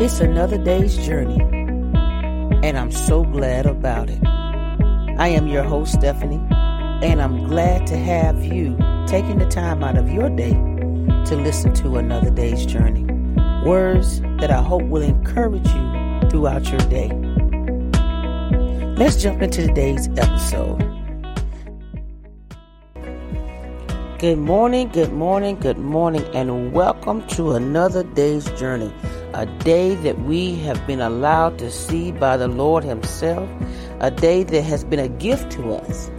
It's another day's journey, and I'm so glad about it. I am your host, Stephanie, and I'm glad to have you taking the time out of your day to listen to another day's journey. Words that I hope will encourage you throughout your day. Let's jump into today's episode. Good morning, good morning, good morning, and welcome to another day's journey. A day that we have been allowed to see by the Lord Himself, a day that has been a gift to us,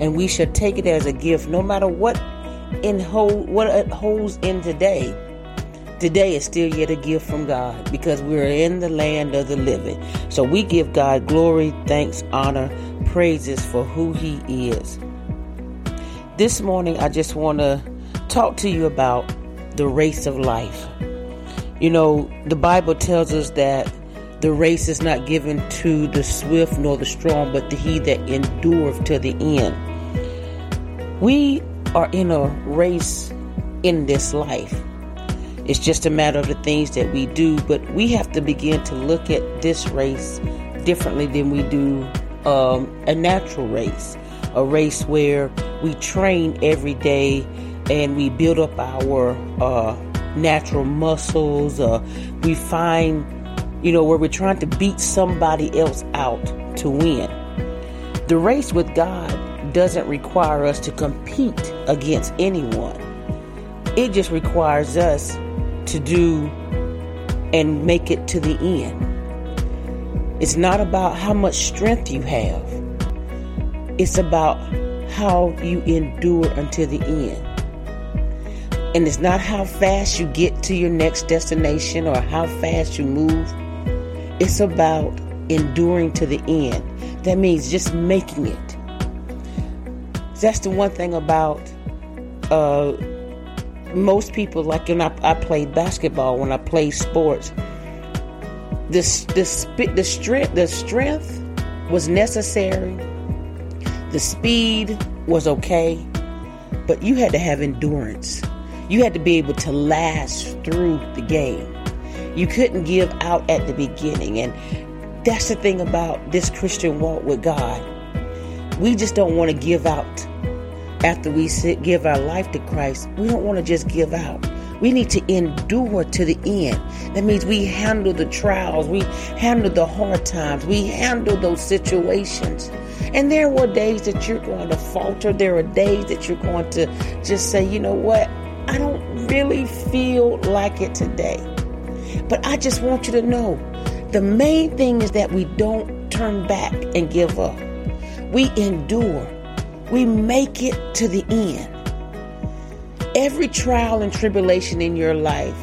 and we should take it as a gift no matter what in hold what it holds in today. Today is still yet a gift from God because we're in the land of the living. So we give God glory, thanks, honor, praises for who He is. This morning, I just want to talk to you about the race of life. You know, the Bible tells us that the race is not given to the swift nor the strong, but to he that endureth to the end. We are in a race in this life. It's just a matter of the things that we do, but we have to begin to look at this race differently than we do um, a natural race a race where we train every day and we build up our uh, natural muscles. Uh, we find, you know, where we're trying to beat somebody else out to win. The race with God doesn't require us to compete against anyone, it just requires us to do and make it to the end. It's not about how much strength you have. It's about how you endure until the end. And it's not how fast you get to your next destination or how fast you move. It's about enduring to the end. That means just making it. That's the one thing about uh, most people. Like when I, I played basketball, when I played sports, the the the strength the strength was necessary the speed was okay, but you had to have endurance. You had to be able to last through the game. You couldn't give out at the beginning. And that's the thing about this Christian walk with God. We just don't want to give out after we sit, give our life to Christ. We don't want to just give out. We need to endure to the end. That means we handle the trials, we handle the hard times, we handle those situations. And there were days that you're going to falter. There are days that you're going to just say, you know what? I don't really feel like it today. But I just want you to know the main thing is that we don't turn back and give up. We endure. We make it to the end. Every trial and tribulation in your life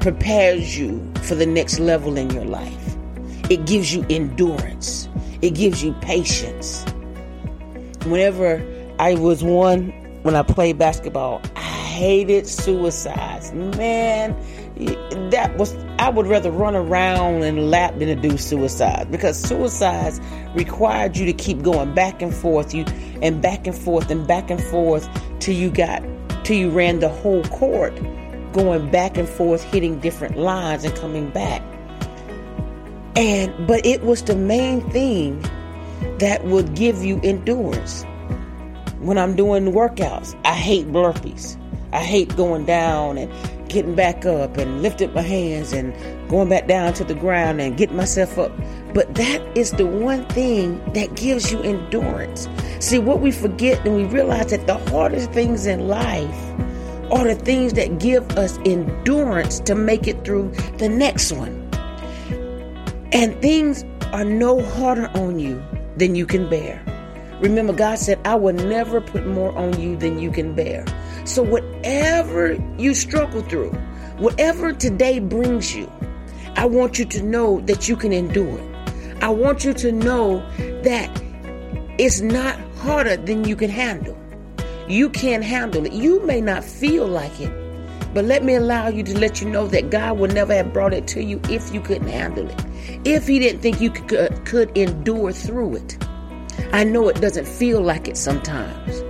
prepares you for the next level in your life. It gives you endurance, it gives you patience. Whenever I was one, when I played basketball, hated suicides. Man, that was, I would rather run around and lap than to do suicide because suicides required you to keep going back and forth, you and back and forth and back and forth till you got till you ran the whole court, going back and forth, hitting different lines and coming back. And but it was the main thing that would give you endurance. When I'm doing workouts, I hate burpees. I hate going down and getting back up and lifting my hands and going back down to the ground and getting myself up. But that is the one thing that gives you endurance. See, what we forget and we realize that the hardest things in life are the things that give us endurance to make it through the next one. And things are no harder on you than you can bear. Remember, God said, I will never put more on you than you can bear. So, whatever you struggle through, whatever today brings you, I want you to know that you can endure it. I want you to know that it's not harder than you can handle. You can handle it. You may not feel like it, but let me allow you to let you know that God would never have brought it to you if you couldn't handle it. If He didn't think you could, could endure through it. I know it doesn't feel like it sometimes.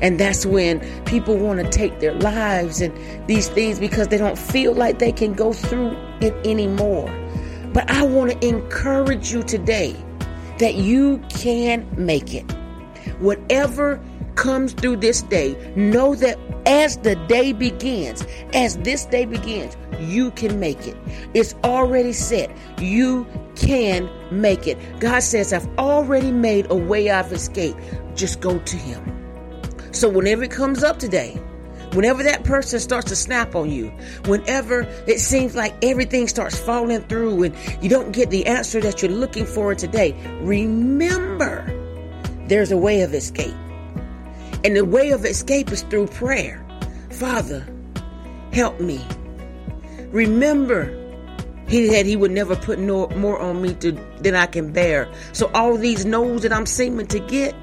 And that's when people want to take their lives and these things because they don't feel like they can go through it anymore. But I want to encourage you today that you can make it. Whatever comes through this day, know that as the day begins, as this day begins, you can make it. It's already set. You can make it. God says, I've already made a way of escape. Just go to Him. So whenever it comes up today, whenever that person starts to snap on you, whenever it seems like everything starts falling through and you don't get the answer that you're looking for today, remember there's a way of escape. And the way of escape is through prayer. Father, help me. Remember, he said he would never put no, more on me to, than I can bear. So all these no's that I'm seeming to get,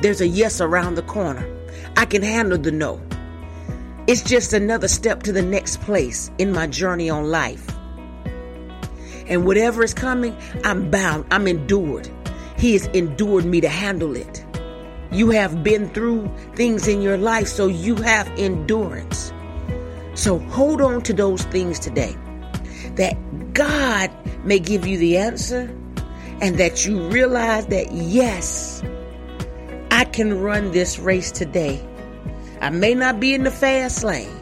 there's a yes around the corner. I can handle the no. It's just another step to the next place in my journey on life. And whatever is coming, I'm bound, I'm endured. He has endured me to handle it. You have been through things in your life, so you have endurance. So hold on to those things today. That God may give you the answer and that you realize that, yes, I can run this race today. I may not be in the fast lane.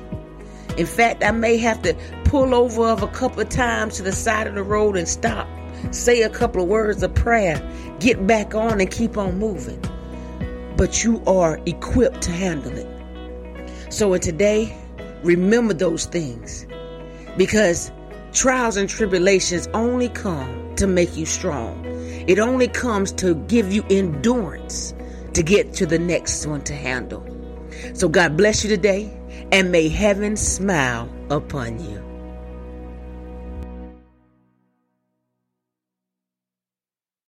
In fact, I may have to pull over of a couple of times to the side of the road and stop, say a couple of words of prayer, get back on and keep on moving but you are equipped to handle it. So in today, remember those things because trials and tribulations only come to make you strong. It only comes to give you endurance to get to the next one to handle. So God bless you today and may heaven smile upon you.